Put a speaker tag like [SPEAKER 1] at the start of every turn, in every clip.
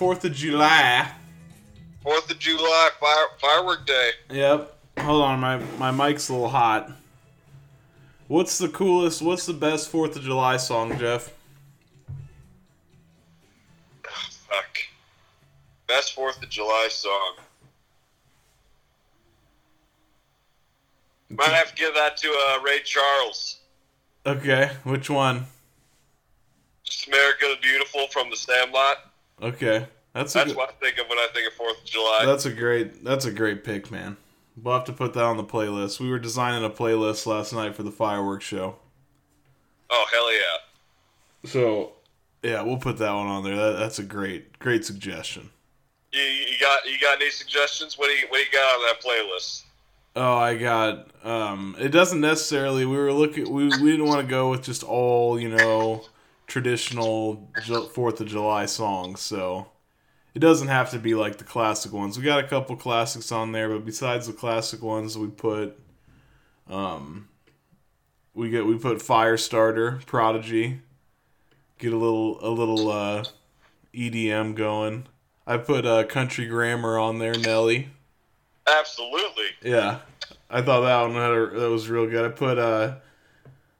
[SPEAKER 1] Fourth of July.
[SPEAKER 2] Fourth of July, fire, firework day.
[SPEAKER 1] Yep. Hold on, my my mic's a little hot. What's the coolest? What's the best Fourth of July song, Jeff?
[SPEAKER 2] Fuck. Best Fourth of July song. Might have to give that to uh, Ray Charles.
[SPEAKER 1] Okay, which one?
[SPEAKER 2] Just America the Beautiful from the Sandlot.
[SPEAKER 1] Okay, that's
[SPEAKER 2] That's
[SPEAKER 1] good,
[SPEAKER 2] what I think of when I think of Fourth of July.
[SPEAKER 1] that's a great that's a great pick, man. We'll have to put that on the playlist. We were designing a playlist last night for the fireworks show.
[SPEAKER 2] oh hell yeah!
[SPEAKER 1] So yeah, we'll put that one on there. That, that's a great great suggestion.
[SPEAKER 2] You, you got you got any suggestions? What do you what do you got on that playlist?
[SPEAKER 1] Oh, I got. Um, it doesn't necessarily. We were looking. We we didn't want to go with just all you know traditional Fourth of July songs. So it doesn't have to be like the classic ones. We got a couple classics on there, but besides the classic ones, we put. Um, we get we put Firestarter, Prodigy. Get a little a little uh, EDM going. I put uh, Country Grammar on there, Nelly.
[SPEAKER 2] Absolutely.
[SPEAKER 1] Yeah, I thought that one had a, that was real good. I put uh,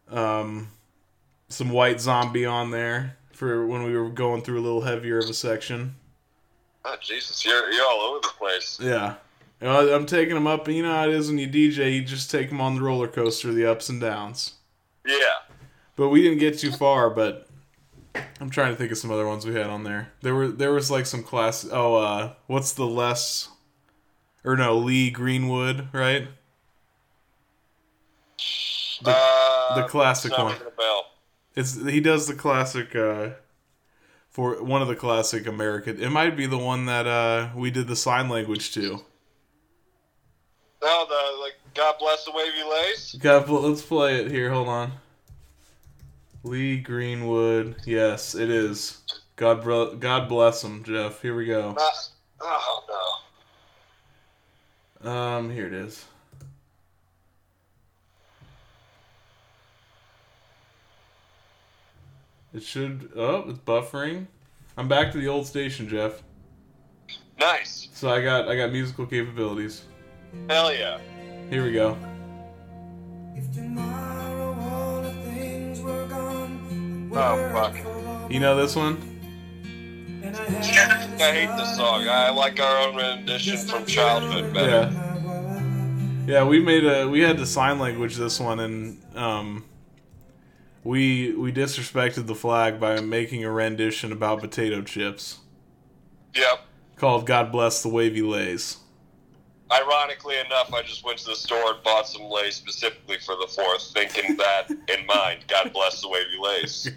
[SPEAKER 1] um, some White Zombie on there for when we were going through a little heavier of a section.
[SPEAKER 2] Oh Jesus, you're you're all over the place.
[SPEAKER 1] Yeah, you know, I'm taking them up. You know how it is when you DJ, you just take them on the roller coaster, the ups and downs.
[SPEAKER 2] Yeah.
[SPEAKER 1] But we didn't get too far. But I'm trying to think of some other ones we had on there. There were there was like some class. Oh, uh, what's the less? Or no, Lee Greenwood, right? The-
[SPEAKER 2] uh,
[SPEAKER 1] the classic one.
[SPEAKER 2] Ringing a bell.
[SPEAKER 1] It's he does the classic uh for one of the classic American. It might be the one that uh we did the sign language to.
[SPEAKER 2] No, the like God bless the wavy lays.
[SPEAKER 1] God, let's play it here. Hold on. Lee Greenwood. Yes, it is. God, bro- God bless him, Jeff. Here we go.
[SPEAKER 2] Not, oh no.
[SPEAKER 1] Um, here it is. It should. Oh, it's buffering. I'm back to the old station, Jeff.
[SPEAKER 2] Nice.
[SPEAKER 1] So I got I got musical capabilities.
[SPEAKER 2] Hell yeah.
[SPEAKER 1] Here we go.
[SPEAKER 3] If tomorrow all the things were gone,
[SPEAKER 2] Oh fuck.
[SPEAKER 1] You know this one?
[SPEAKER 3] and I
[SPEAKER 2] I hate this song. I like our own rendition from childhood better.
[SPEAKER 1] Yeah. Yeah, we made a we had to sign language this one and um we we disrespected the flag by making a rendition about potato chips
[SPEAKER 2] Yep.
[SPEAKER 1] called God Bless the Wavy Lays.
[SPEAKER 2] Ironically enough, I just went to the store and bought some lays specifically for the fourth, thinking that in mind. God bless the wavy lays.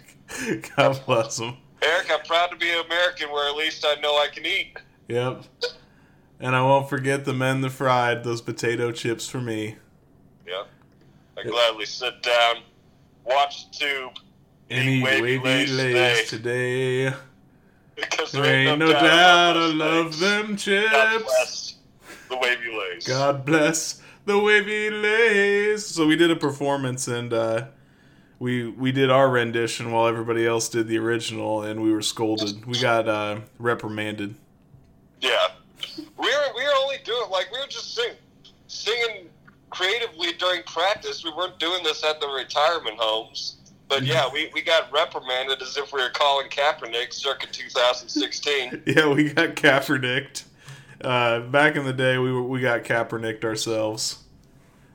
[SPEAKER 1] God bless them.
[SPEAKER 2] Eric, I'm proud to be an American where at least I know I can eat.
[SPEAKER 1] Yep. And I won't forget the men that fried those potato chips for me.
[SPEAKER 2] Yep. I gladly sit down, watch the tube,
[SPEAKER 1] Any wavy,
[SPEAKER 2] lace
[SPEAKER 1] lays
[SPEAKER 2] today.
[SPEAKER 1] today.
[SPEAKER 2] because
[SPEAKER 1] There ain't no doubt I love them chips.
[SPEAKER 2] God bless the wavy lace.
[SPEAKER 1] God bless the wavy lays. So we did a performance and uh, we we did our rendition while everybody else did the original, and we were scolded. We got uh, reprimanded.
[SPEAKER 2] Yeah. We were we were only doing like we were just sing, singing creatively during practice. We weren't doing this at the retirement homes. But yeah, we, we got reprimanded as if we were calling Kaepernick circa 2016.
[SPEAKER 1] Yeah, we got Kaepernicked. Uh, back in the day, we were, we got Kaepernicked ourselves.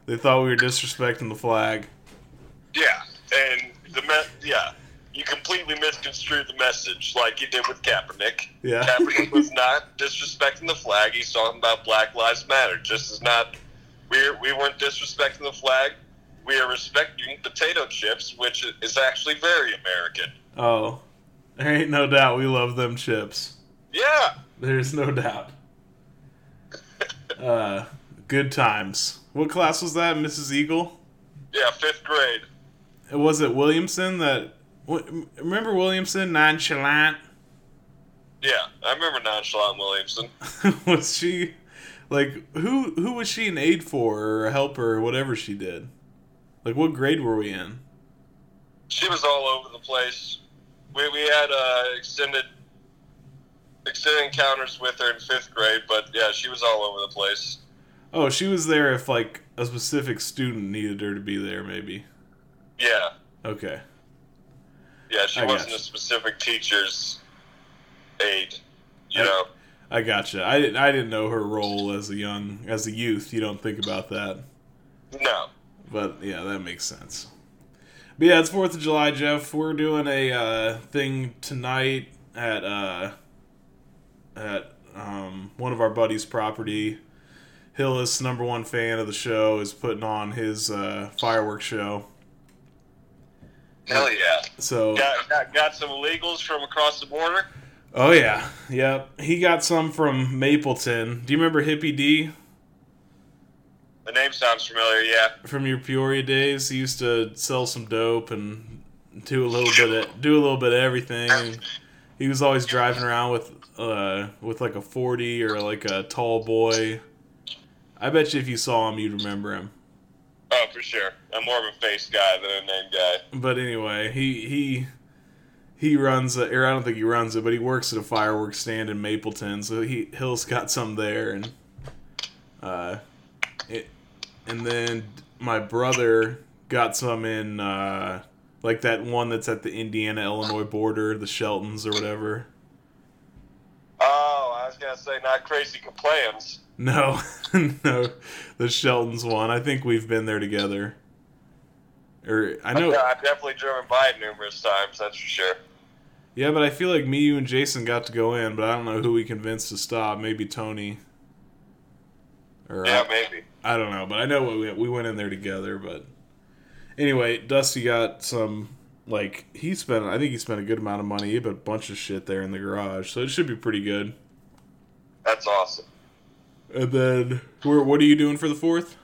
[SPEAKER 1] They thought we were disrespecting the flag.
[SPEAKER 2] yeah, and the me- yeah, you completely misconstrued the message like you did with Kaepernick.
[SPEAKER 1] Yeah.
[SPEAKER 2] Kaepernick was not disrespecting the flag. He's talking about Black Lives Matter. Just as not, we we weren't disrespecting the flag. We are respecting potato chips, which is actually very American.
[SPEAKER 1] Oh, there ain't no doubt we love them chips.
[SPEAKER 2] Yeah,
[SPEAKER 1] There's no doubt. Uh, good times. What class was that, Mrs. Eagle?
[SPEAKER 2] yeah, fifth grade.
[SPEAKER 1] Was it Williamson that? Remember Williamson, nonchalant?
[SPEAKER 2] Yeah, I remember Nonchalant Williamson.
[SPEAKER 1] was she like who? Who was she an aide for or a helper or whatever she did? Like what grade were we in?
[SPEAKER 2] she was all over the place. We we had uh, extended extended encounters with her in fifth grade, but yeah, she was all over the place.
[SPEAKER 1] Oh, she was there if like a specific student needed her to be there, maybe.
[SPEAKER 2] Yeah,
[SPEAKER 1] Okay.
[SPEAKER 2] yeah, she
[SPEAKER 1] I
[SPEAKER 2] wasn't a specific teacher's aide. You
[SPEAKER 1] I-
[SPEAKER 2] know,
[SPEAKER 1] I gotcha. I didn't. I didn't know her role as a young, as a youth. You don't think about that,
[SPEAKER 2] no.
[SPEAKER 1] but yeah, that makes sense. But yeah, it's Fourth of July, Jeff. We're doing a uh, thing tonight at uh, at um, one of our buddies' property. Hillis, number one fan of the show, is putting on his uh, fireworks show.
[SPEAKER 2] Hell yeah.
[SPEAKER 1] So
[SPEAKER 2] Got, got got some illegals from across the border.
[SPEAKER 1] Oh yeah, yep. He got some from Mapleton. Do you remember Hippie D
[SPEAKER 2] The name sounds familiar. Yeah.
[SPEAKER 1] from your Peoria days? He used to sell some dope and do a little bit of do a little bit of everything. He was always driving around with uh with like a forty or like a tall boy. I bet you if you saw him, you'd remember him.
[SPEAKER 2] Oh, for sure. I'm more of a face guy than a name guy.
[SPEAKER 1] But anyway, he he he runs a, or I don't think he runs it, but he works at a fireworks stand in Mapleton. So he Hill's got some there, and uh, it, and then my brother got some in uh, like that one that's at the Indiana Illinois border, the Sheltons or whatever.
[SPEAKER 2] Oh, I was gonna say not crazy complaints.
[SPEAKER 1] No, no, the Sheltons one. I think we've been there together. Or I know.
[SPEAKER 2] Yeah, I've definitely driven by it numerous times. That's for sure.
[SPEAKER 1] Yeah, but I feel like me, you, and Jason got to go in, but I don't know who we convinced to stop. Maybe Tony. Or
[SPEAKER 2] Yeah,
[SPEAKER 1] I,
[SPEAKER 2] maybe.
[SPEAKER 1] I don't know, but I know we we went in there together. But anyway, Dusty got some like he spent. I think he spent a good amount of money. He put a bunch of shit there in the garage, so it should be pretty good.
[SPEAKER 2] That's awesome.
[SPEAKER 1] And then, where, what are you doing for the fourth?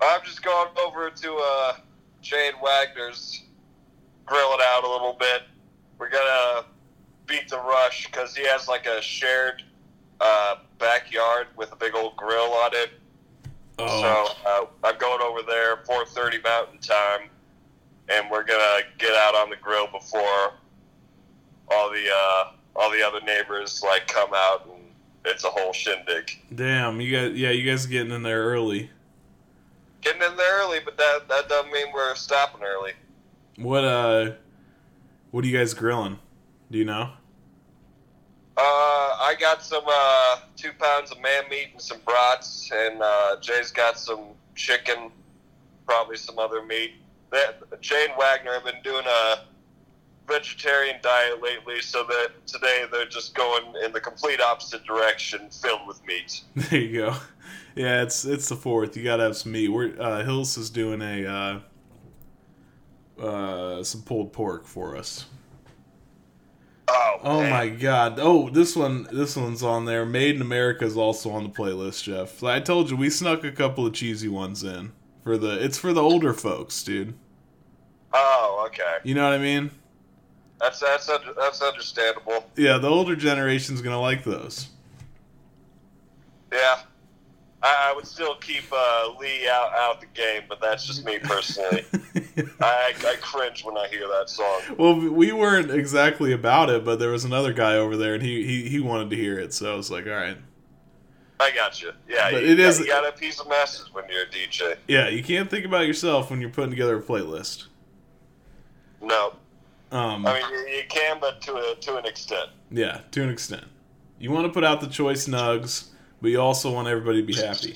[SPEAKER 2] I'm just going over to uh, Jane Wagner's, grill it out a little bit. We're gonna beat the rush because he has like a shared uh, backyard with a big old grill on it.
[SPEAKER 1] Oh,
[SPEAKER 2] So uh, I'm going over there 4:30 Mountain Time, and we're gonna get out on the grill before all the uh, all the other neighbors like come out, and it's a whole shindig.
[SPEAKER 1] damn! You guys, yeah, you guys are getting in there early.
[SPEAKER 2] Getting in there early, but that that doesn't mean we're stopping early.
[SPEAKER 1] What uh, what are you guys grilling? Do you know?
[SPEAKER 2] Uh, I got some uh, two pounds of man meat and some brats, and uh, Jay's got some chicken, probably some other meat. That Jane Wagner have been doing a vegetarian diet lately, so that today they're just going in the complete opposite direction, filled with meat.
[SPEAKER 1] There you go. Yeah, it's it's the fourth. You gotta have some meat. We're uh, Hills is doing a uh, some pulled pork for us.
[SPEAKER 2] Oh,
[SPEAKER 1] Oh
[SPEAKER 2] man.
[SPEAKER 1] my god! Oh, this one this one's on there. Made in America is also on the playlist, Jeff. I told you we snuck a couple of cheesy ones in for the. It's for the older folks, dude.
[SPEAKER 2] Oh, okay.
[SPEAKER 1] You know what I mean?
[SPEAKER 2] That's that's that's understandable.
[SPEAKER 1] Yeah, the older generation's gonna like those.
[SPEAKER 2] Yeah. I, I would still keep uh, Lee out out the game, but that's just me personally. I, I cringe when I hear that song.
[SPEAKER 1] Well, we weren't exactly about it, but there was another guy over there, and he, he, he wanted to hear it, so I was like, all right.
[SPEAKER 2] I got you. Yeah,
[SPEAKER 1] But
[SPEAKER 2] you,
[SPEAKER 1] it is-
[SPEAKER 2] You got a piece of message when you're a DJ.
[SPEAKER 1] Yeah, you can't think about yourself when you're putting together a playlist.
[SPEAKER 2] No,
[SPEAKER 1] Um,
[SPEAKER 2] I mean you, you can, but to a to an extent.
[SPEAKER 1] yeah, to an extent. You want to put out the choice nugs, but you also want everybody to be happy.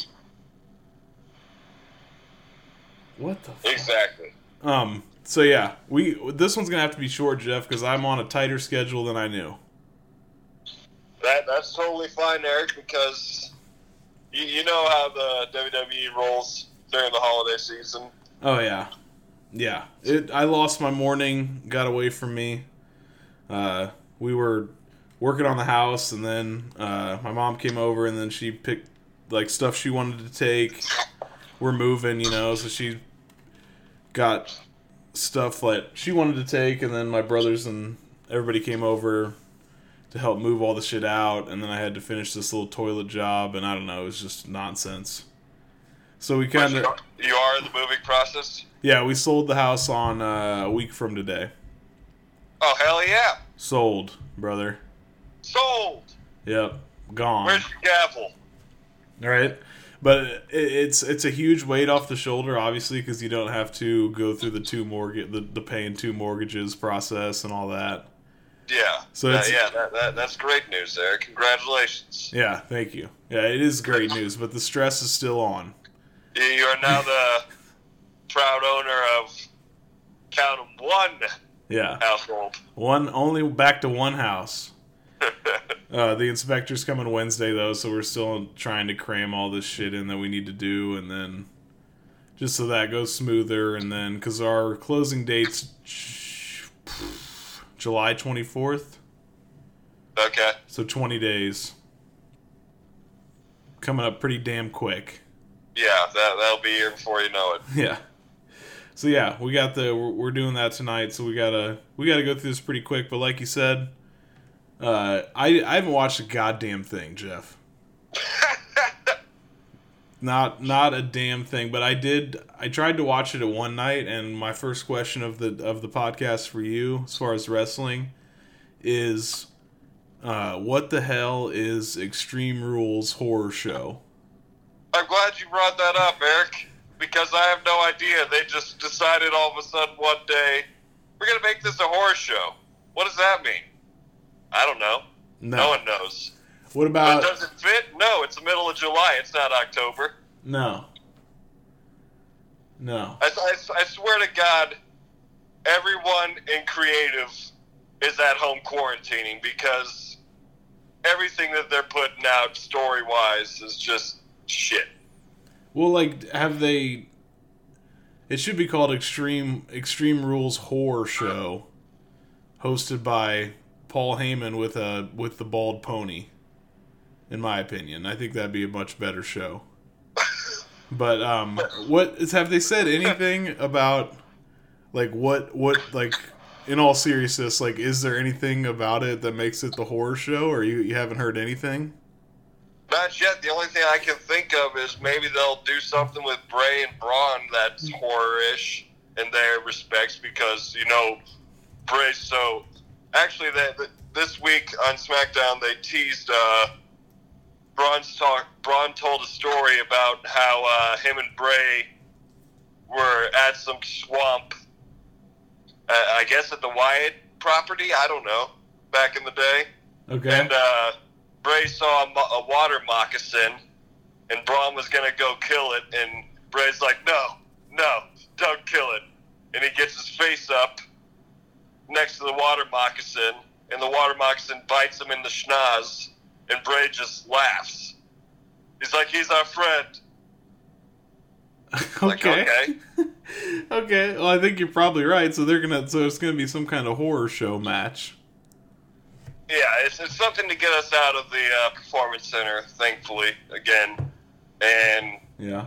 [SPEAKER 1] What the? F-
[SPEAKER 2] Exactly.
[SPEAKER 1] um. So yeah, we this one's gonna have to be short, Jeff, because I'm on a tighter schedule than I knew.
[SPEAKER 2] That that's totally fine, Eric, because you, you know how the WWE rolls during the holiday season.
[SPEAKER 1] Oh yeah, yeah. It. I lost my morning. Got away from me. Uh, we were working on the house, and then uh, my mom came over, and then she picked like stuff she wanted to take. We're moving, you know, so she got stuff that she wanted to take, and then my brothers and everybody came over to help move all the shit out, and then I had to finish this little toilet job, and I don't know, it was just nonsense. So we kind of
[SPEAKER 2] you are in the moving process.
[SPEAKER 1] yeah, we sold the house on uh, a week from today.
[SPEAKER 2] Oh hell yeah!
[SPEAKER 1] Sold, brother.
[SPEAKER 2] Sold.
[SPEAKER 1] Yep, gone.
[SPEAKER 2] Where's the gavel?
[SPEAKER 1] right? But it's it's a huge weight off the shoulder, obviously, because you don't have to go through the two mortgage, the, the paying two mortgages process and all that.
[SPEAKER 2] Yeah.
[SPEAKER 1] So
[SPEAKER 2] Uh, yeah, that, that, that's great news there. Congratulations.
[SPEAKER 1] Yeah, thank you. Yeah, it is great news, but the stress is still on.
[SPEAKER 2] You- are now the proud owner of count 'em one
[SPEAKER 1] Yeah,
[SPEAKER 2] household.
[SPEAKER 1] one only back to one house. Uh, the inspector's coming Wednesday though, so we're still trying to cram all this shit in that we need to do, and then just so that goes smoother, and then because our closing date's J- July twenty fourth.
[SPEAKER 2] okay.
[SPEAKER 1] So 20 days. Coming up pretty damn quick.
[SPEAKER 2] Yeah, that, that'll be here before you know it.
[SPEAKER 1] Yeah. So yeah, we got the we're, we're doing that tonight, so we got to we got to go through this pretty quick, but like you said, uh I I haven't watched a goddamn thing, Jeff. Not not a damn thing, but I did I tried to watch it at one night and my first question of the of the podcast for you as far as wrestling is uh what the hell is Extreme Rules horror show?
[SPEAKER 2] I'm glad you brought that up, Eric, because I have no idea. They just decided all of a sudden one day, we're going to make this a horror show. What does that mean? I don't know.
[SPEAKER 1] No.
[SPEAKER 2] No one knows.
[SPEAKER 1] What
[SPEAKER 2] But
[SPEAKER 1] about
[SPEAKER 2] does it fit? No, it's the middle of July. It's not October.
[SPEAKER 1] No. No.
[SPEAKER 2] I, I, I swear to God, everyone in creative is at home quarantining because everything that they're putting out story wise is just shit.
[SPEAKER 1] Well, like, have they? It should be called Extreme Extreme Rules Horror Show, hosted by Paul Heyman with a with the bald pony. In my opinion, I think that'd be a much better show. But um, what is have they said anything about like what what like in all seriousness like is there anything about it that makes it the horror show or you, you haven't heard anything?
[SPEAKER 2] Not yet. The only thing I can think of is maybe they'll do something with Bray and Braun that's horror-ish in their respects because you know Bray's so. Actually, that this week on SmackDown they teased. Uh, Braun's talk. Braun told a story about how uh, him and Bray were at some swamp. Uh, I guess at the Wyatt property. I don't know. Back in the day.
[SPEAKER 1] Okay.
[SPEAKER 2] And uh, Bray saw a, mo- a water moccasin, and Braun was gonna go kill it, and Bray's like, "No, no, don't kill it." And he gets his face up next to the water moccasin, and the water moccasin bites him in the schnoz, and Bray just laughs. He's like, "He's our friend." Like,
[SPEAKER 1] okay.
[SPEAKER 2] okay.
[SPEAKER 1] okay. Well, I think you're probably right. So they're gonna. So it's gonna be some kind of horror show match.
[SPEAKER 2] Yeah, it's, it's something to get us out of the uh, performance center, thankfully, again. And
[SPEAKER 1] Yeah.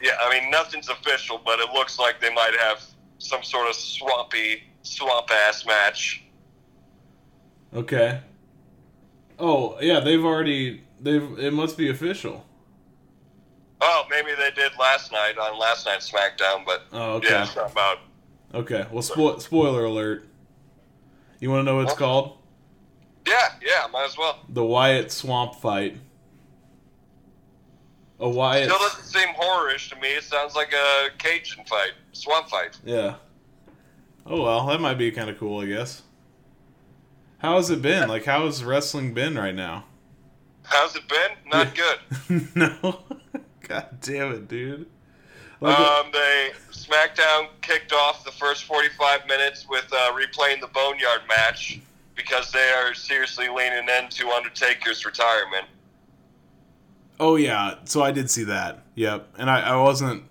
[SPEAKER 2] Yeah, I mean nothing's official, but it looks like they might have some sort of swampy, swamp ass match.
[SPEAKER 1] Okay. Oh yeah, they've already. They've. It must be official.
[SPEAKER 2] Oh, maybe they did last night on last night's SmackDown, but
[SPEAKER 1] Oh okay.
[SPEAKER 2] yeah, it's not about.
[SPEAKER 1] Okay. Well, spo- spoiler alert. You want to know what it's called?
[SPEAKER 2] Yeah, yeah, might as well.
[SPEAKER 1] The Wyatt Swamp Fight. A Wyatt.
[SPEAKER 2] Still doesn't seem horrorish to me. It sounds like a Cajun fight, swamp fight.
[SPEAKER 1] Yeah. Oh well, that might be kind of cool, I guess. How has it been? Like, how has wrestling been right now?
[SPEAKER 2] How's it been? Not good.
[SPEAKER 1] no. God damn it, dude. Like,
[SPEAKER 2] Um, they SmackDown kicked off the first 45 minutes with uh, replaying the Boneyard match because they are seriously leaning into Undertaker's retirement.
[SPEAKER 1] oh yeah, so I did see that. Yep, and I, I wasn't.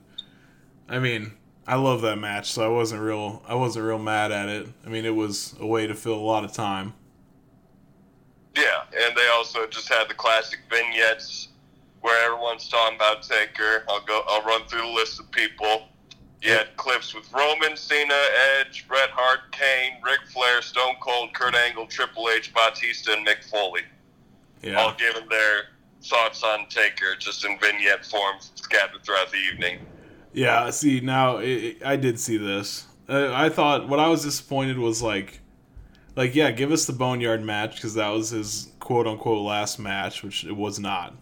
[SPEAKER 1] I mean, I love that match, so I wasn't real. I wasn't real mad at it. I mean, it was a way to fill a lot of time.
[SPEAKER 2] Yeah, and they also just had the classic vignettes where everyone's talking about Taker. I'll go. I'll run through the list of people. You had clips with Roman, Cena, Edge, Bret Hart, Kane, Ric Flair, Stone Cold, Kurt Angle, Triple H, Batista, and Mick Foley,
[SPEAKER 1] Yeah.
[SPEAKER 2] all giving their thoughts on Taker just in vignette form scattered throughout the evening.
[SPEAKER 1] Yeah, see now it, it- I did see this. I thought what I was disappointed was like, like yeah, give us the boneyard match because that was his quote unquote last match, which it was not.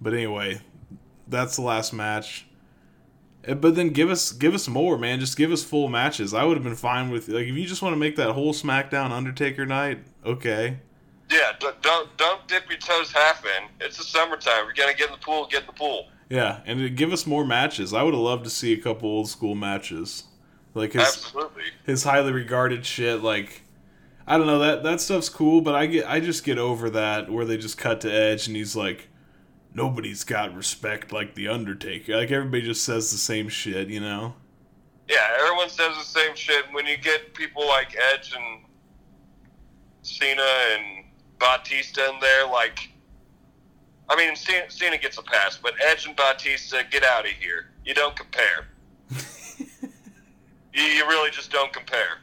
[SPEAKER 1] But anyway, that's the last match. Uh, But then give us give us more, man. Just give us full matches. I would have been fine with like if you just want to make that whole SmackDown Undertaker night, okay.
[SPEAKER 2] Yeah, don't don't dip your toes half in. It's the summertime. We're gonna get in the pool. Get in the pool.
[SPEAKER 1] Yeah, and give us more matches. I would have loved to see a couple old school matches, like his
[SPEAKER 2] Absolutely.
[SPEAKER 1] his highly regarded shit like I don't know that that stuff's cool, but I get I just get over that where they just cut to Edge and he's like nobody's got respect like the Undertaker. Like everybody just says the same shit, you know.
[SPEAKER 2] Yeah, everyone says the same shit. When you get people like Edge and Cena and Batista in there, like, I mean, Cena, Cena gets a pass, but Edge and Batista, get out of here. You don't compare. you, you really just don't compare.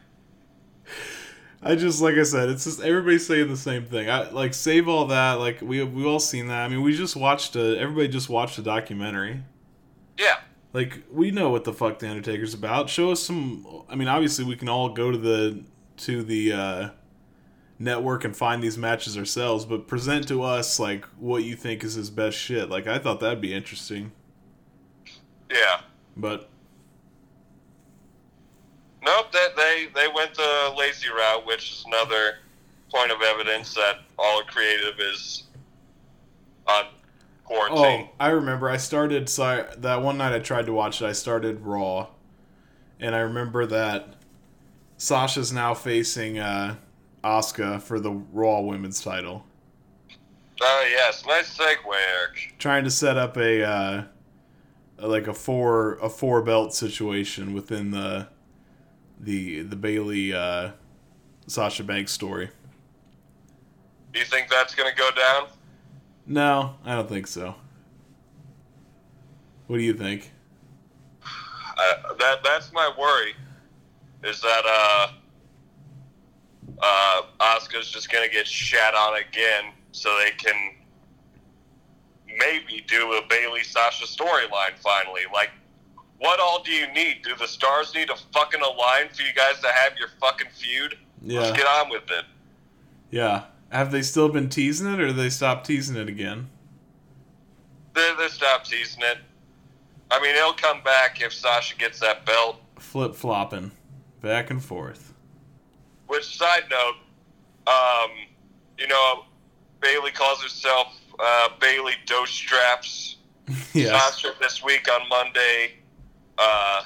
[SPEAKER 1] I just like I said, it's just everybody's saying the same thing. I like save all that. Like we we all seen that. I mean, we just watched a everybody just watched a documentary.
[SPEAKER 2] Yeah,
[SPEAKER 1] Like we know what the fuck the Undertaker's about. Show us some. I mean, obviously we can all go to the to the uh, network and find these matches ourselves, but present to us like what you think is his best shit. Like I thought that'd be interesting,
[SPEAKER 2] yeah.
[SPEAKER 1] but
[SPEAKER 2] Nope, that they they went the lazy route, which is another point of evidence that all creative is on quarantine.
[SPEAKER 1] oh, I remember I started. So I, that one night I tried to watch it. I started Raw, and I remember that Sasha's now facing uh, Asuka for the Raw Women's title.
[SPEAKER 2] Oh yes, nice segue, Eric.
[SPEAKER 1] trying to set up a uh, like a four a four belt situation within the the the Bayley uh, Sasha Banks story.
[SPEAKER 2] Do you think that's gonna go down?
[SPEAKER 1] No, I don't think so. What do you think?
[SPEAKER 2] Uh, that that's my worry. Is that uh uh Asuka's just gonna get shat on again, so they can maybe do a Bayley Sasha storyline finally. Like, what all do you need? Do the stars need a fucking align for you guys to have your fucking feud?
[SPEAKER 1] Yeah,
[SPEAKER 2] Let's get on with it.
[SPEAKER 1] yeah. Have they still been teasing it, or they stopped teasing it again?
[SPEAKER 2] They they stop teasing it. I mean, it'll come back if Sasha gets that belt.
[SPEAKER 1] Flip flopping, back and forth.
[SPEAKER 2] Which side note, um, you know, Bayley calls herself uh, Bayley Dos Straps.
[SPEAKER 1] yes.
[SPEAKER 2] Sasha this week on Monday uh,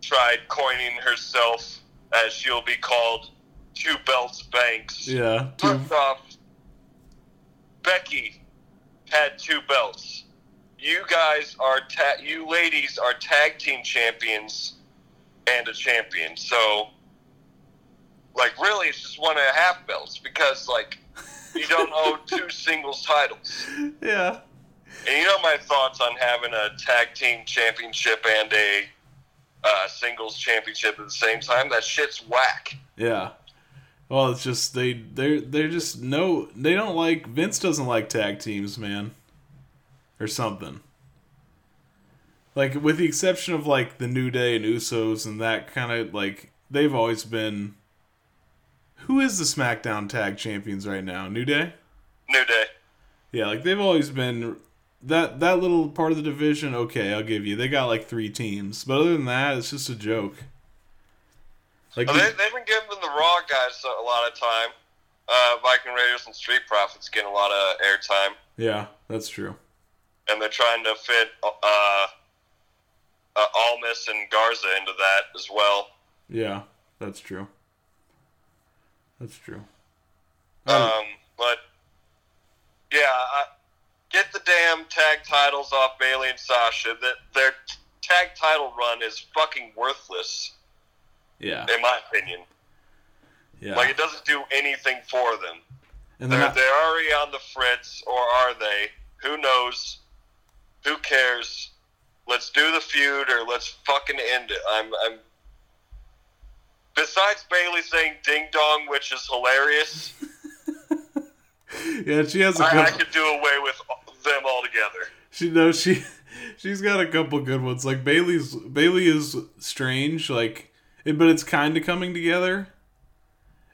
[SPEAKER 2] tried coining herself as she'll be called Two Belts Banks.
[SPEAKER 1] Yeah. Two,
[SPEAKER 2] First off, Becky had two belts. You guys are ta- you ladies are tag team champions and a champion. So, like, really, it's just one and a half belts because, like, you don't own two singles titles.
[SPEAKER 1] yeah.
[SPEAKER 2] And you know my thoughts on having a tag team championship and a uh, singles championship at the same time. That shit's whack.
[SPEAKER 1] Yeah. Well, it's just they they they're just no they don't like Vince doesn't like tag teams, man. Or something. Like with the exception of like the New Day and Usos and that kind of like they've always been Who is the SmackDown tag champions right now? New Day?
[SPEAKER 2] New Day.
[SPEAKER 1] Yeah, like they've always been that that little part of the division, okay, I'll give you. They got like 3 teams. But other than that, it's just a joke. Like
[SPEAKER 2] Well, they, they've been giving the Raw guys a lot of time. Uh, Viking Raiders and Street Profits getting a lot of airtime,
[SPEAKER 1] Yeah, that's true.
[SPEAKER 2] and they're trying to fit uh, uh, Almas and Garza into that as well.
[SPEAKER 1] Yeah, that's true. That's true.
[SPEAKER 2] Um, but yeah, I, get the damn tag titles off Bayley and Sasha. That their tag title run is fucking worthless,
[SPEAKER 1] yeah,
[SPEAKER 2] in my opinion.
[SPEAKER 1] yeah.
[SPEAKER 2] Like it doesn't do anything for them.
[SPEAKER 1] and then
[SPEAKER 2] They're,
[SPEAKER 1] I-
[SPEAKER 2] they're already on the fritz, or are they? Who knows? Who cares? Let's do the feud, or let's fucking end it. I'm, I'm. Besides Bayley saying "ding dong," which is hilarious,
[SPEAKER 1] Yeah, she has a
[SPEAKER 2] I, I
[SPEAKER 1] couple.
[SPEAKER 2] could do away with them altogether.
[SPEAKER 1] She knows she she's got a couple good ones. Like Bayley's Bayley is strange, like it, but it's kind of coming together.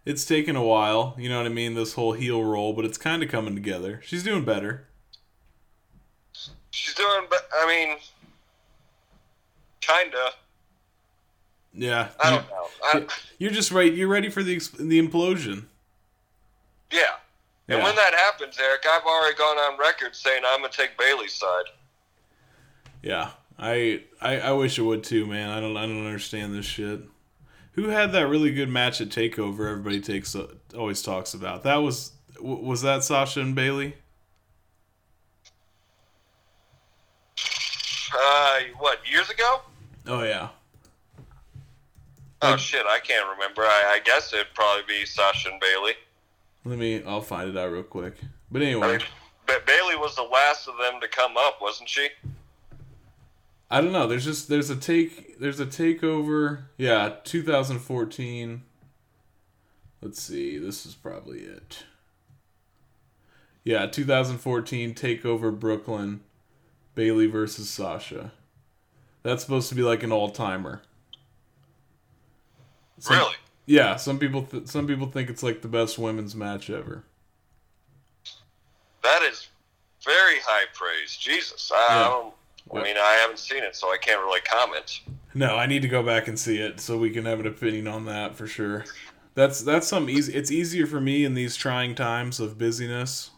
[SPEAKER 1] It's taken a while, you know what I mean. This whole heel roll, but it's kind of coming together. She's doing better.
[SPEAKER 2] She's doing, but I mean, kinda.
[SPEAKER 1] Yeah,
[SPEAKER 2] I don't know. I,
[SPEAKER 1] You're just right. You're ready for the the implosion.
[SPEAKER 2] yeah. And when that happens, Eric, I've already gone on record saying I'm gonna take Bayley's side.
[SPEAKER 1] Yeah, I, I I wish it would too, man. I don't I don't understand this shit. Who had that really good match at Takeover? Everybody takes always talks about. That was was that Sasha and Bayley?
[SPEAKER 2] Uh, what years ago?
[SPEAKER 1] Oh yeah,
[SPEAKER 2] Oh shit, I can't remember. I, I guess it'd probably be Sasha and Bayley.
[SPEAKER 1] let me. I'll find it out real quick. But
[SPEAKER 2] I
[SPEAKER 1] anyway,
[SPEAKER 2] mean, but Bayley was the last of them to come up, wasn't she?
[SPEAKER 1] I don't know. There's just there's a take there's a takeover. Yeah, 2014. Let's see. This is probably it. Yeah, 2014 takeover Brooklyn. Bayley versus Sasha. That's supposed to be like an all timer.
[SPEAKER 2] Really?
[SPEAKER 1] Yeah, some people th- some people think it's like the best women's match ever.
[SPEAKER 2] That is very high praise. Jesus, I,
[SPEAKER 1] Yeah.
[SPEAKER 2] don't. I mean, I haven't seen it, so I can't really comment.
[SPEAKER 1] No, I need to go back and see it so we can have an opinion on that for sure. That's that's some easy. It's easier for me in these trying times of busyness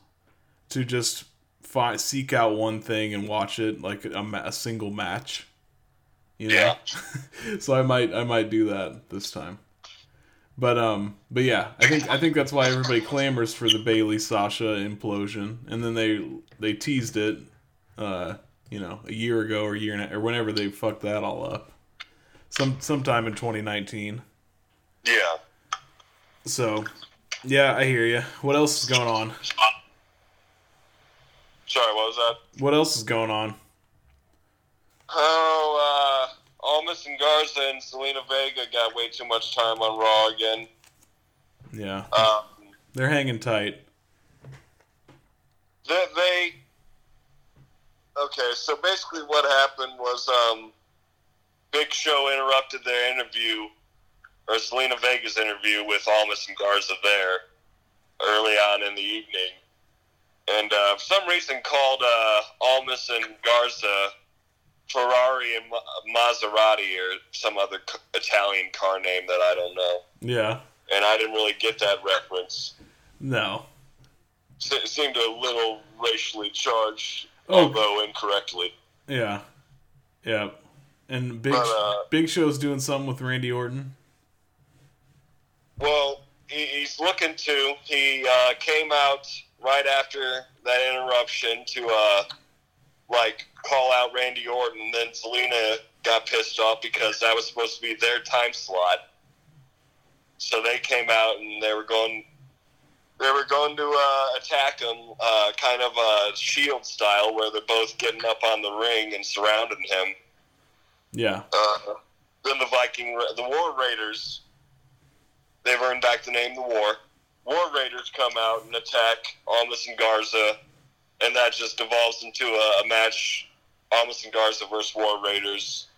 [SPEAKER 1] to just fi- seek out one thing and watch it like a, a single match. You know,
[SPEAKER 2] Yeah.
[SPEAKER 1] so I might I might do that this time. But um, but yeah, I think I think that's why everybody clamors for the Bayley Sasha implosion, and then they they teased it, uh, you know, a year ago or a year and a, or whenever they fucked that all up, some sometime in 2019.
[SPEAKER 2] Yeah.
[SPEAKER 1] So, yeah, I hear you. What else is going on?
[SPEAKER 2] Sorry, what was that?
[SPEAKER 1] What else is going on?
[SPEAKER 2] Oh, uh, Almas and Garza and Zelina Vega got way too much time on Raw again.
[SPEAKER 1] Yeah,
[SPEAKER 2] Um,
[SPEAKER 1] they're hanging tight.
[SPEAKER 2] they, they okay. So basically, what happened was um, Big Show interrupted their interview, or Zelina Vega's interview with Almas and Garza there early on in the evening, and uh, for some reason called uh, Almas and Garza Ferrari and Ma- Maserati or some other Italian car name that I don't know,
[SPEAKER 1] Yeah,
[SPEAKER 2] and I didn't really get that reference.
[SPEAKER 1] no.
[SPEAKER 2] It seemed a little racially charged,
[SPEAKER 1] Oh.
[SPEAKER 2] although incorrectly.
[SPEAKER 1] Yeah, yeah. And Big
[SPEAKER 2] But, uh,
[SPEAKER 1] Big Show's doing something with Randy Orton.
[SPEAKER 2] Well, he, he's looking to. He uh, came out right after that interruption to uh, like call out Randy Orton. And then Zelina got pissed off because that was supposed to be their time slot. So they came out and they were going. They were going to uh, attack him, uh, kind of uh, shield style, where they're both getting up on the ring and surrounding him.
[SPEAKER 1] Yeah,
[SPEAKER 2] Uh, then the Viking, the War Raiders, they've earned back the name the War. War Raiders come out and attack Almas and Garza, and that just devolves into a, a match: Almas and Garza versus War Raiders.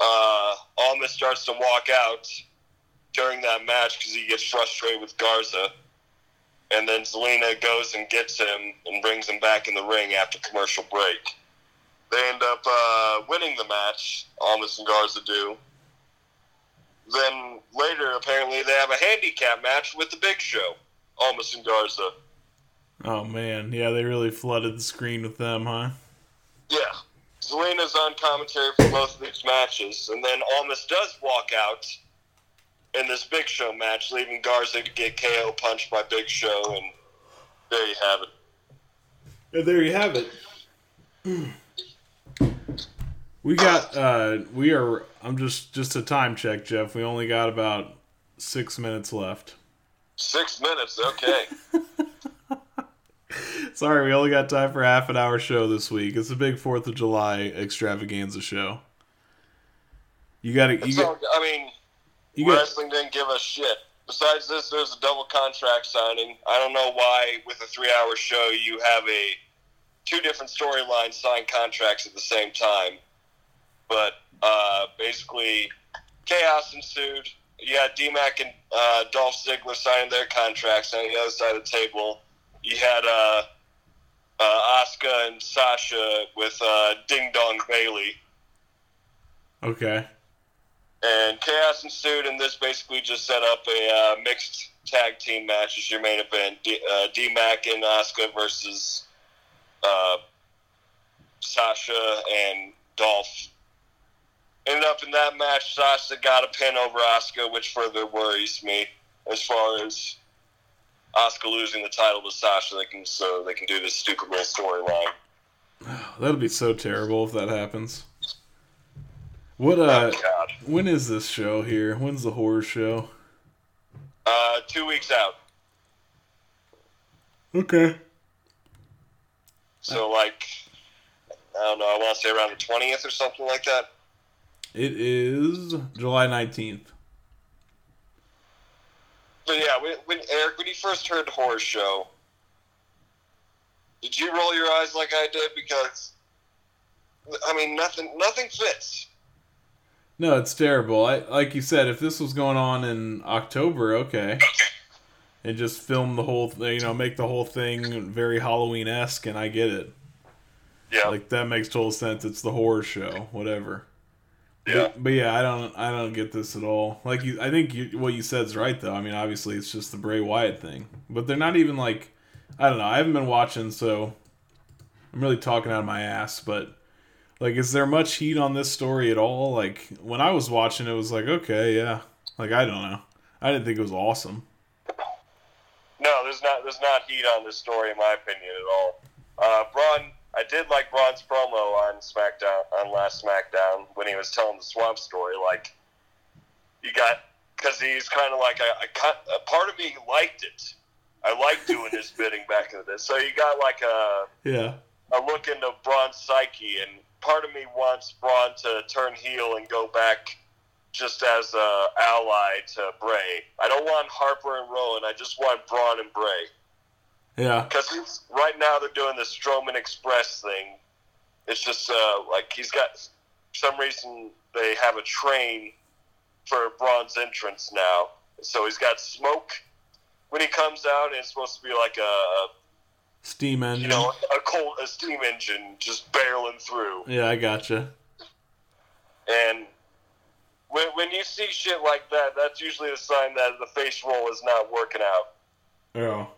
[SPEAKER 2] Uh, Almas starts to walk out during that match because he gets frustrated with Garza, and then Zelina goes and gets him and brings him back in the ring after commercial break. They end up uh, winning the match. Almas and Garza do. Then later, apparently, they have a handicap match with the Big Show. Almas and Garza.
[SPEAKER 1] Oh man, yeah, they really flooded the screen with them, huh?
[SPEAKER 2] Yeah. Zelina's on commentary for both of these matches, and then Almas does walk out in this Big Show match, leaving Garza to get KO punched by Big Show, and there you have it.
[SPEAKER 1] And there you have it. We got uh we are I'm just just a time check, Jeff. We only got about 6 minutes left.
[SPEAKER 2] Six minutes, okay.
[SPEAKER 1] Sorry, we only got time for half an hour show this week. It's a big 4th of July extravaganza show. You got to
[SPEAKER 2] so, I mean,
[SPEAKER 1] you got
[SPEAKER 2] wrestling didn't give a shit besides this, there's a double contract signing. I don't know why, with a three-hour show, you have a two different storylines sign contracts at the same time. But uh, basically, chaos ensued. You had D-Mac and uh, Dolph Ziggler signing their contracts on the other side of the table. You had uh, uh, Asuka and Sasha with uh, Ding Dong Bayley.
[SPEAKER 1] Okay.
[SPEAKER 2] And chaos ensued, and this basically just set up a uh, mixed tag team match as your main event. D, uh, D-Mac and Asuka versus uh, Sasha and Dolph. Ended up in that match, Sasha got a pin over Asuka, which further worries me as far as Asuka losing the title to Sasha. They can so they can do this stupid little storyline.
[SPEAKER 1] That'll be so terrible if that happens. What uh
[SPEAKER 2] oh
[SPEAKER 1] when is this show here? When's the horror show?
[SPEAKER 2] Uh, two weeks out.
[SPEAKER 1] Okay.
[SPEAKER 2] So like, I don't know. I want to say around the twentieth or something like that.
[SPEAKER 1] It is July 19th.
[SPEAKER 2] But yeah, when, when Eric, when you first heard the horror show, did you roll your eyes like I did? Because I mean, nothing, nothing fits.
[SPEAKER 1] No, it's terrible. I like you said, if this was going on in October, okay. And just film the whole thing, you know, make the whole thing very Halloween esque, and I get it.
[SPEAKER 2] Yeah,
[SPEAKER 1] Like that makes total sense. It's the horror show, whatever.
[SPEAKER 2] Yeah,
[SPEAKER 1] But, but yeah, I don't, I don't get this at all. Like you, I think you, what you said is right though. I mean, obviously it's just the Bray Wyatt thing, but they're not even like, I don't know. I haven't been watching, so I'm really talking out of my ass. But like, is there much heat on this story at all? Like when I was watching, it was like, okay, yeah. Like I don't know. I didn't think it was awesome.
[SPEAKER 2] No, there's not, there's not heat on this story in my opinion at all. Uh, Braun, I did like Braun's promo on SmackDown on last SmackDown when he was telling the Swamp story. Like, you got because he's kind of like a, a, a part of me liked it. I liked doing his bidding back in the day. So you got like a
[SPEAKER 1] Yeah.
[SPEAKER 2] a look into Braun's psyche, and part of me wants Braun to turn heel and go back just as a ally to Bray. I don't want Harper and Rowan. I just want Braun and Bray
[SPEAKER 1] Yeah.
[SPEAKER 2] because right now they're doing the Strowman Express thing. It's just uh, like he's got some reason they have a train for Braun's entrance now. So he's got smoke when he comes out, and it's supposed to be like a, a
[SPEAKER 1] Steam engine.
[SPEAKER 2] you know a cold a steam engine just barreling through.
[SPEAKER 1] yeah, I gotcha.
[SPEAKER 2] And when when you see shit like that, that's usually a sign that the face roll is not working out.
[SPEAKER 1] Oh.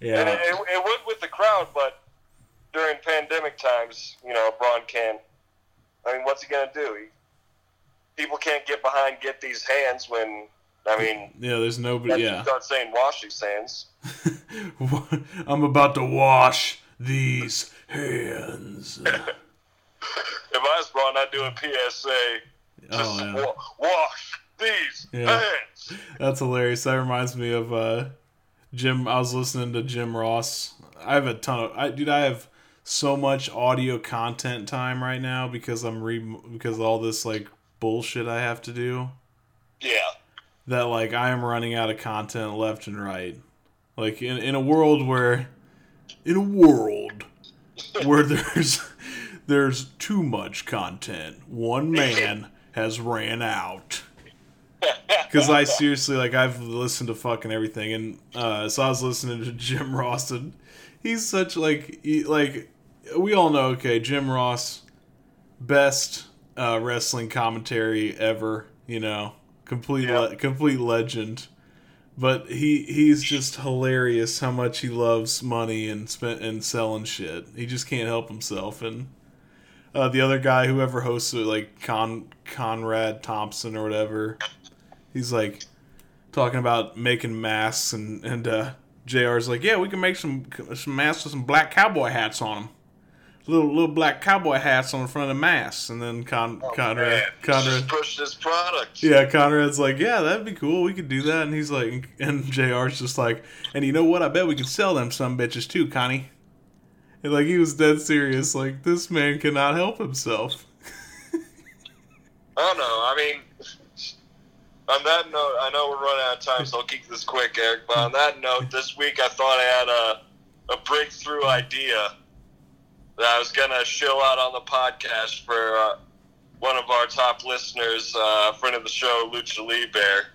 [SPEAKER 2] And
[SPEAKER 1] Yeah.
[SPEAKER 2] it, it, it would with the crowd, but during pandemic times, you know, Braun can't. I mean, what's he gonna do? He, people can't get behind, get these hands when. I mean,
[SPEAKER 1] Yeah, there's nobody.
[SPEAKER 2] you
[SPEAKER 1] Yeah.
[SPEAKER 2] start saying wash these hands.
[SPEAKER 1] I'm about to wash these hands.
[SPEAKER 2] If I was Braun, I'd do a PSA. Just
[SPEAKER 1] Oh, yeah.
[SPEAKER 2] wa- wash these
[SPEAKER 1] Yeah.
[SPEAKER 2] hands.
[SPEAKER 1] That's hilarious. That reminds me of uh, Jim. I was listening to Jim Ross. I have a ton of, I, dude. I have so much audio content time right now because I'm re because of all this like bullshit I have to do.
[SPEAKER 2] Yeah.
[SPEAKER 1] That like I am running out of content left and right. Like in in a world where, in a world where there's there's too much content. One man has ran out. Because I seriously like I've listened to fucking everything, and uh, so I was listening to Jim Ross, and he's such like he, like we all know. Okay, Jim Ross, best uh, wrestling commentary ever. You know, complete
[SPEAKER 2] Yeah.
[SPEAKER 1] le- complete legend. But he he's just hilarious how much he loves money and spent and selling shit. He just can't help himself. And uh, the other guy, whoever hosts it, like Con Conrad Thompson or whatever, he's like talking about making masks, and and uh, Jr's like, yeah, we can make some some masks with some black cowboy hats on them, little little black cowboy hats on the front of the masks, and then Con Conrad
[SPEAKER 2] Man,
[SPEAKER 1] Conrad
[SPEAKER 2] push this product.
[SPEAKER 1] yeah, Conrad's like, yeah, that'd be cool. We could do that. And he's like, and JR's just like, and you know what? I bet we could sell them some bitches too, Connie. And like, he was dead serious. Like, this man cannot help himself.
[SPEAKER 2] I don't know. I mean, On that note, I know we're running out of time, so I'll keep this quick, Eric. But on that note, this week I thought I had a, a breakthrough idea that I was gonna show out on the podcast for uh, one of our top listeners, uh, friend of the show, Lucha Libre.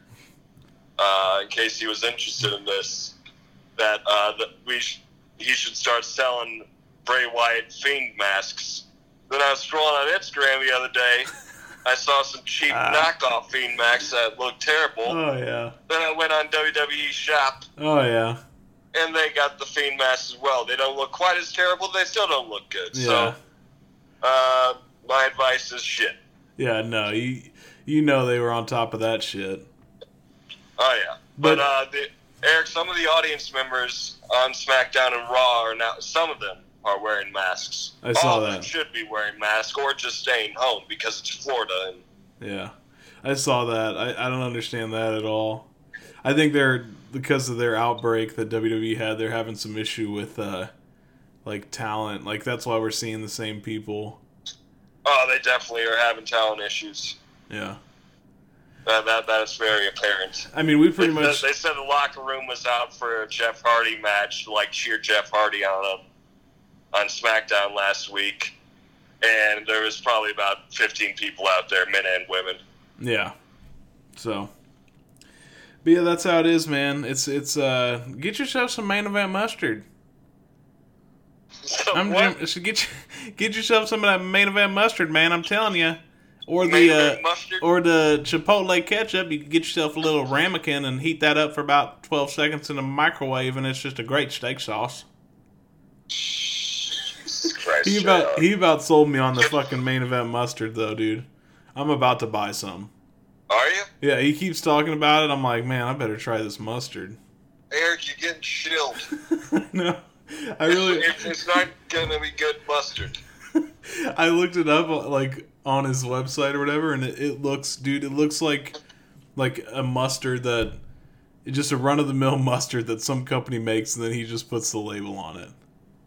[SPEAKER 2] Uh, in case he was interested in this, that uh, we sh- he should start selling Bray Wyatt Fiend masks. Then I was scrolling on Instagram the other day. I saw some cheap
[SPEAKER 1] Ah.
[SPEAKER 2] knockoff Fiend masks that looked terrible.
[SPEAKER 1] Oh yeah.
[SPEAKER 2] Then I went on WWE Shop,
[SPEAKER 1] Oh yeah.
[SPEAKER 2] and they got the Fiend masks as well. They don't look quite as terrible. They still don't look good.
[SPEAKER 1] Yeah.
[SPEAKER 2] So, uh, my advice is shit.
[SPEAKER 1] Yeah. No, you you know they were on top of that shit.
[SPEAKER 2] Oh yeah, but,
[SPEAKER 1] But-
[SPEAKER 2] uh, the, Eric, some of the audience members on SmackDown and Raw are now. Some of them are wearing masks.
[SPEAKER 1] I saw
[SPEAKER 2] All
[SPEAKER 1] that.
[SPEAKER 2] should be wearing masks or just staying home because it's Florida and
[SPEAKER 1] Yeah, I saw that. I, I don't understand that at all. I think they're because of their outbreak that WWE had. They're having some issue with uh, like talent. Like that's why we're seeing the same people.
[SPEAKER 2] oh, they definitely are having talent issues.
[SPEAKER 1] Yeah,
[SPEAKER 2] That that, that is very apparent.
[SPEAKER 1] I mean we pretty
[SPEAKER 2] they,
[SPEAKER 1] much
[SPEAKER 2] they said the locker room was out for a Jeff Hardy match, like cheer Jeff Hardy on a, on SmackDown last week, and there was probably about 15 people out there, men and women.
[SPEAKER 1] yeah. So, but yeah, that's how it is, man. It's it's uh get yourself some main event mustard.
[SPEAKER 2] So
[SPEAKER 1] I'm
[SPEAKER 2] what?
[SPEAKER 1] Should get you, get yourself some of that main event mustard, man. I'm telling you, or
[SPEAKER 2] Main
[SPEAKER 1] the uh, or the chipotle ketchup. You can get yourself a little ramekin and heat that up for about twelve seconds in the microwave, and it's just a great steak sauce.
[SPEAKER 2] Jesus Christ,
[SPEAKER 1] He about he about sold me on the fucking main event mustard though, dude. I'm about to buy some.
[SPEAKER 2] Are you?
[SPEAKER 1] Yeah, he keeps talking about it. I'm like, man, I better try this mustard.
[SPEAKER 2] Eric, you're getting chilled.
[SPEAKER 1] no, I really.
[SPEAKER 2] It- it's not gonna be good mustard.
[SPEAKER 1] I looked it up like on his website or whatever, and it, it looks, dude, it looks like like a mustard that just a run of the mill mustard that some company makes, and then he just puts the label on it.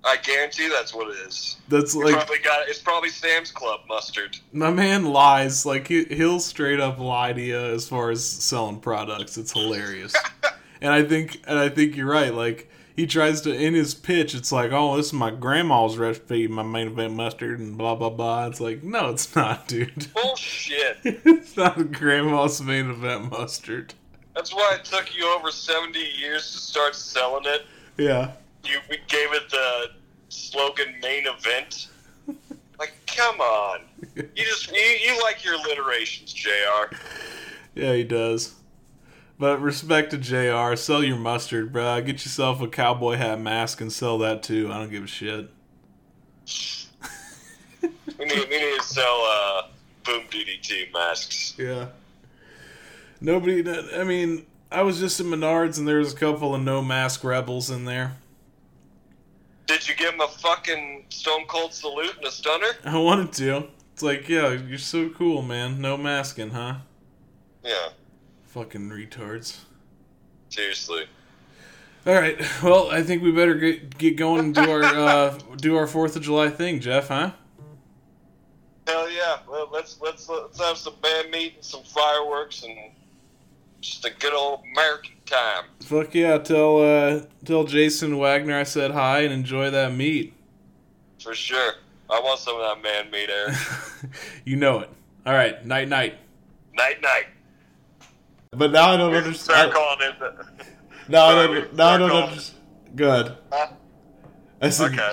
[SPEAKER 2] I guarantee that's what it is.
[SPEAKER 1] That's like
[SPEAKER 2] probably got it's probably Sam's Club mustard.
[SPEAKER 1] my man lies. Like he, he'll straight up lie to you as far as selling products. It's hilarious, and I think and I think you're right. Like he tries to in his pitch, it's like, oh, this is my grandma's recipe, my main event mustard, and blah blah blah. It's like, no, it's not, dude.
[SPEAKER 2] Bullshit.
[SPEAKER 1] it's not grandma's main event mustard.
[SPEAKER 2] That's why it took you over 70 years to start selling it.
[SPEAKER 1] Yeah.
[SPEAKER 2] You we gave it the slogan main event. Like, come on. You just you, you like your alliterations, JR.
[SPEAKER 1] Yeah, he does. But respect to JR, sell your mustard, bruh. Get yourself a cowboy hat mask and sell that too. I don't give a shit.
[SPEAKER 2] We need we need to sell uh boom DDT masks.
[SPEAKER 1] Yeah. Nobody, I mean, I was just in Menards and there was a couple of no mask rebels in there.
[SPEAKER 2] Did you give him a fucking stone cold salute and a stunner?
[SPEAKER 1] I wanted to. It's like, yeah, you're so cool, man. No masking, huh?
[SPEAKER 2] Yeah,
[SPEAKER 1] Fucking retards.
[SPEAKER 2] seriously.
[SPEAKER 1] All right. Well, I think we better get get going and do our uh, do our Fourth of July thing, Jeff. Huh?
[SPEAKER 2] Hell yeah. Well, let's let's let's have some band meat and some fireworks and just a good old American time.
[SPEAKER 1] Fuck yeah! Tell uh, tell Jason Wagner I said hi and enjoy that meat.
[SPEAKER 2] For sure. I want some of that man meat, Eric.
[SPEAKER 1] you know it. All right. Night night.
[SPEAKER 2] night night.
[SPEAKER 1] But now I don't
[SPEAKER 2] Start
[SPEAKER 1] understand.
[SPEAKER 2] calling in the.
[SPEAKER 1] Now I don't. Now I
[SPEAKER 2] start
[SPEAKER 1] don't understand. Good.
[SPEAKER 2] Huh?
[SPEAKER 1] I said.
[SPEAKER 2] Okay.